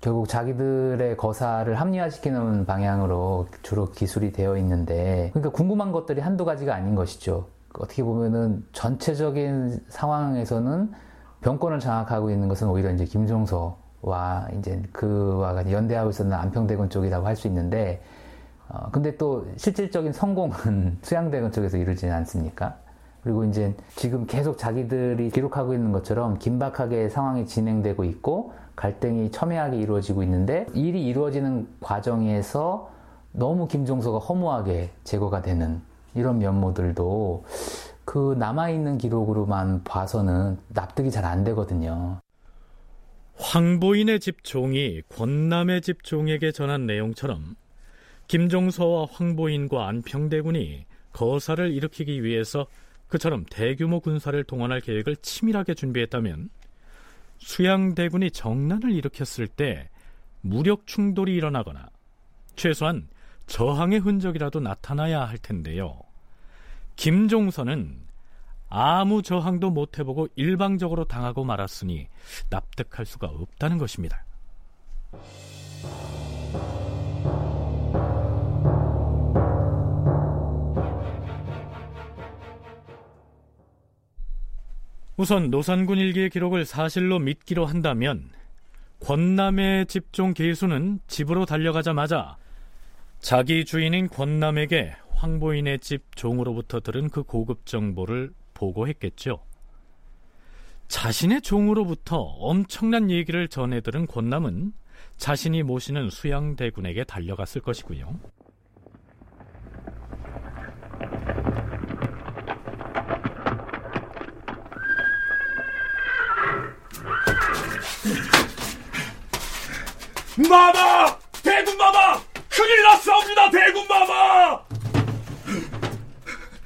결국 자기들의 거사를 합리화시키는 방향으로 주로 기술이 되어 있는데 그러니까 궁금한 것들이 한두 가지가 아닌 것이죠. 어떻게 보면은 전체적인 상황에서는 병권을 장악하고 있는 것은 오히려 이제 김종서와 이제 그와 연대하고 있었는 안평대군 쪽이라고 할 수 있는데 어, 근데 또 실질적인 성공은 수양대군 쪽에서 이루지는 않습니까? 그리고 이제 지금 계속 자기들이 기록하고 있는 것처럼 긴박하게 상황이 진행되고 있고 갈등이 첨예하게 이루어지고 있는데 일이 이루어지는 과정에서 너무 김종서가 허무하게 제거가 되는 이런 면모들도 그 남아있는 기록으로만 봐서는 납득이 잘 안 되거든요. 황보인의 집 종이 권남의 집 종에게 전한 내용처럼 김종서와 황보인과 안평대군이 거사를 일으키기 위해서 그처럼 대규모 군사를 동원할 계획을 치밀하게 준비했다면 수양대군이 정난을 일으켰을 때 무력 충돌이 일어나거나 최소한 저항의 흔적이라도 나타나야 할 텐데요. 김종선은 아무 저항도 못 해보고 일방적으로 당하고 말았으니 납득할 수가 없다는 것입니다. 우선 노산군 일기의 기록을 사실로 믿기로 한다면 권남의 집종 계수는 집으로 달려가자마자 자기 주인인 권남에게 황보인의 집 종으로부터 들은 그 고급 정보를 보고했겠죠. 자신의 종으로부터 엄청난 얘기를 전해 들은 권남은 자신이 모시는 수양대군에게 달려갔을 것이고요. 마마! 대군 마마! 큰일 났사옵니다, 대군 마마!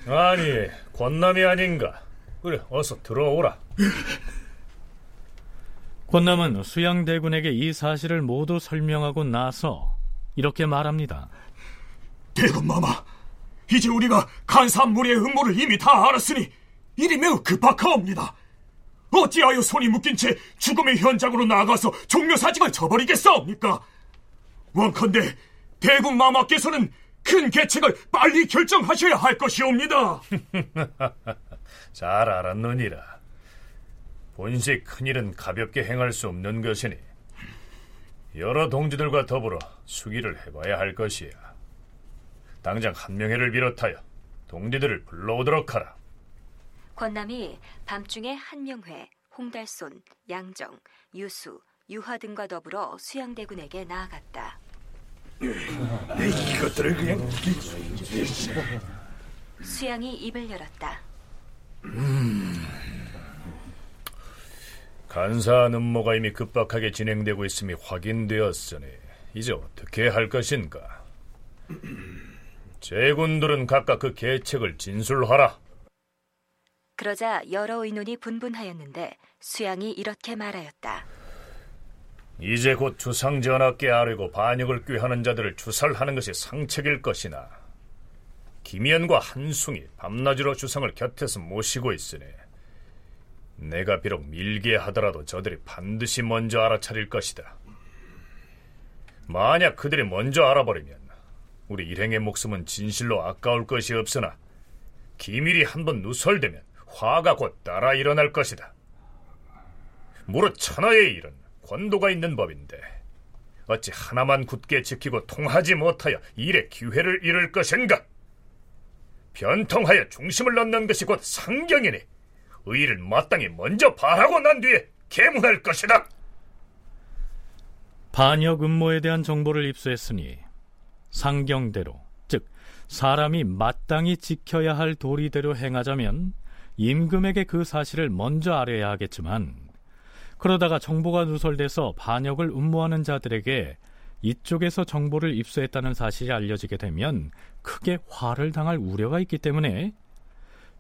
아니, 권남이 아닌가? 그래, 어서 들어오라. 권남은 수양대군에게 이 사실을 모두 설명하고 나서 이렇게 말합니다. 대군 마마, 이제 우리가 간사한 무리의 음모를 이미 다 알았으니 일이 매우 급박하옵니다. 어찌하여 손이 묶인 채 죽음의 현장으로 나가서 종묘사직을 저버리겠사옵니까? 원컨대 대군 마마께서는 큰 계책을 빨리 결정하셔야 할 것이옵니다. 잘 알았느니라. 본시 큰일은 가볍게 행할 수 없는 것이니 여러 동지들과 더불어 수기를 해봐야 할 것이야. 당장 한명회를 비롯하여 동지들을 불러오도록 하라. 권남이 밤중에 한명회, 홍달손, 양정, 유수, 유화 등과 더불어 수양대군에게 나아갔다. 이것들을 그냥 수양이 입을 열었다. 음... 간사한 음모가 이미 급박하게 진행되고 있음이 확인되었으니 이제 어떻게 할 것인가? 제군들은 각각 그 계책을 진술하라. 그러자 여러 의논이 분분하였는데 수양이 이렇게 말하였다. 이제 곧 주상 전하께 아뢰고 반역을 꾀하는 자들을 주살하는 것이 상책일 것이나 김연과 한숭이 밤낮으로 주상을 곁에서 모시고 있으니 내가 비록 밀게 하더라도 저들이 반드시 먼저 알아차릴 것이다. 만약 그들이 먼저 알아버리면 우리 일행의 목숨은 진실로 아까울 것이 없으나 기밀이 한번 누설되면 화가 곧 따라 일어날 것이다. 무릇 천하의 일은 권도가 있는 법인데 어찌 하나만 굳게 지키고 통하지 못하여 일의 기회를 잃을 것인가? 변통하여 중심을 넣는 것이 곧 상경이니 의를 마땅히 먼저 바라고 난 뒤에 계문할 것이다. 반역 음모에 대한 정보를 입수했으니 상경대로 즉 사람이 마땅히 지켜야 할 도리대로 행하자면 임금에게 그 사실을 먼저 알아야 하겠지만 그러다가 정보가 누설돼서 반역을 음모하는 자들에게 이쪽에서 정보를 입수했다는 사실이 알려지게 되면 크게 화를 당할 우려가 있기 때문에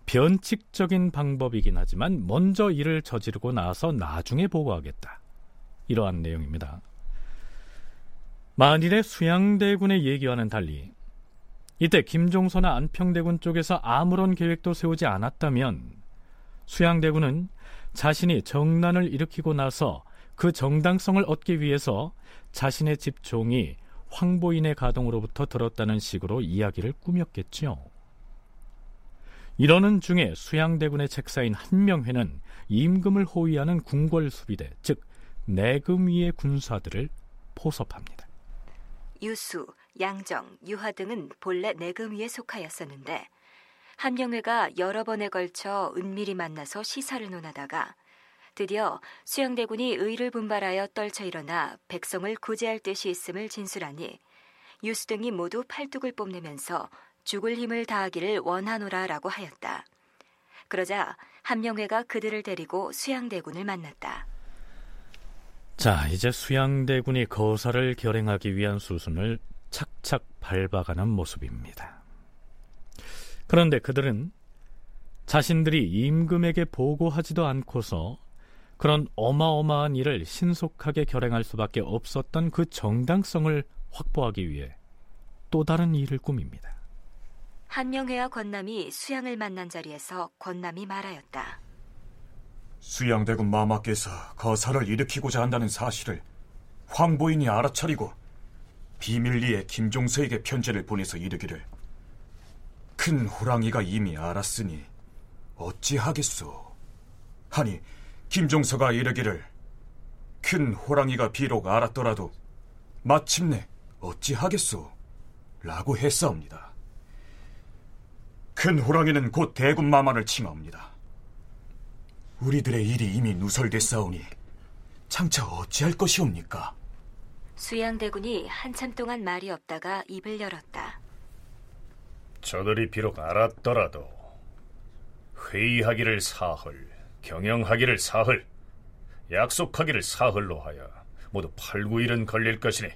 변칙적인 방법이긴 하지만 먼저 일을 저지르고 나서 나중에 보고하겠다. 이러한 내용입니다. 만일의 수양대군의 얘기와는 달리 이때 김종서나 안평대군 쪽에서 아무런 계획도 세우지 않았다면 수양대군은 자신이 정난을 일으키고 나서 그 정당성을 얻기 위해서 자신의 집 종이 황보인의 가동으로부터 들었다는 식으로 이야기를 꾸몄겠지요. 이러는 중에 수양대군의 책사인 한명회는 임금을 호위하는 궁궐수비대, 즉 내금 위의 군사들을 포섭합니다. 유수, 양정, 유하 등은 본래 내금위에 속하였었는데 한명회가 여러 번에 걸쳐 은밀히 만나서 시사를 논하다가 드디어 수양대군이 의를 분발하여 떨쳐 일어나 백성을 구제할 뜻이 있음을 진술하니 유수 등이 모두 팔뚝을 뽐내면서 죽을 힘을 다하기를 원하노라라고 하였다. 그러자 한명회가 그들을 데리고 수양대군을 만났다. 자, 이제 수양대군이 거사를 결행하기 위한 수순을 착착 밟아가는 모습입니다. 그런데 그들은 자신들이 임금에게 보고하지도 않고서 그런 어마어마한 일을 신속하게 결행할 수밖에 없었던 그 정당성을 확보하기 위해 또 다른 일을 꾸밉니다. 한명회와 권남이 수양을 만난 자리에서 권남이 말하였다. 수양대군 마마께서 거사를 일으키고자 한다는 사실을 황보인이 알아차리고 비밀리에 김종서에게 편지를 보내서 이르기를 큰 호랑이가 이미 알았으니 어찌하겠소 하니 김종서가 이르기를 큰 호랑이가 비록 알았더라도 마침내 어찌하겠소 라고 했사옵니다. 큰 호랑이는 곧 대군 마마를 칭하옵니다. 우리들의 일이 이미 누설됐사오니 장차 어찌할 것이옵니까? 수양대군이 한참 동안 말이 없다가 입을 열었다. 저들이 비록 알았더라도 회의하기를 사흘, 경영하기를 사흘, 약속하기를 사흘로 하여 모두 8, 9일은 걸릴 것이니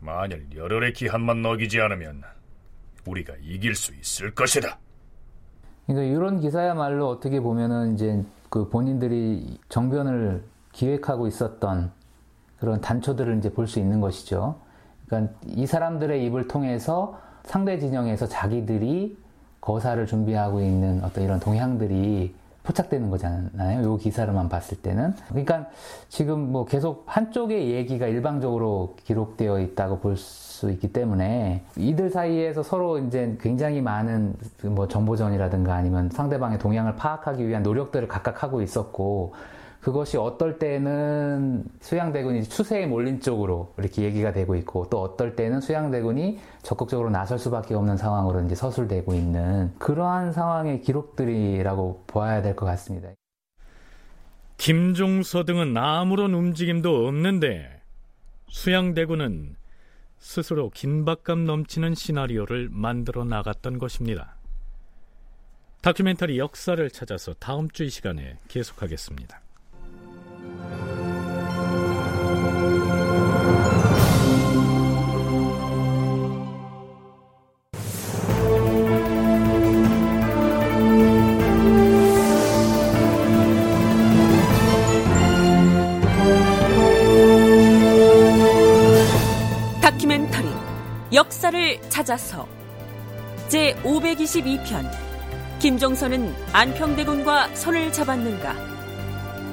만일 열흘의 기한만 넘기지 않으면 우리가 이길 수 있을 것이다. 그러니까 이런 기사야말로 어떻게 보면은 이제 그 본인들이 정변을 기획하고 있었던 그런 단초들을 이제 볼 수 있는 것이죠. 그러니까 이 사람들의 입을 통해서 상대 진영에서 자기들이 거사를 준비하고 있는 어떤 이런 동향들이 포착되는 거잖아요. 이 기사를만 봤을 때는. 그러니까 지금 뭐 계속 한쪽의 얘기가 일방적으로 기록되어 있다고 볼 수 있기 때문에 이들 사이에서 서로 이제 굉장히 많은 뭐 정보전이라든가 아니면 상대방의 동향을 파악하기 위한 노력들을 각각 하고 있었고 그것이 어떨 때는 수양대군이 추세에 몰린 쪽으로 이렇게 얘기가 되고 있고 또 어떨 때는 수양대군이 적극적으로 나설 수밖에 없는 상황으로 이제 서술되고 있는 그러한 상황의 기록들이라고 보아야 될 것 같습니다. 김종서 등은 아무런 움직임도 없는데 수양대군은 스스로 긴박감 넘치는 시나리오를 만들어 나갔던 것입니다. 다큐멘터리 역사를 찾아서 다음 주 이 시간에 계속하겠습니다. 다큐멘터리 역사를 찾아서. 제 522편 김종선은 안평대군과 손을 잡았는가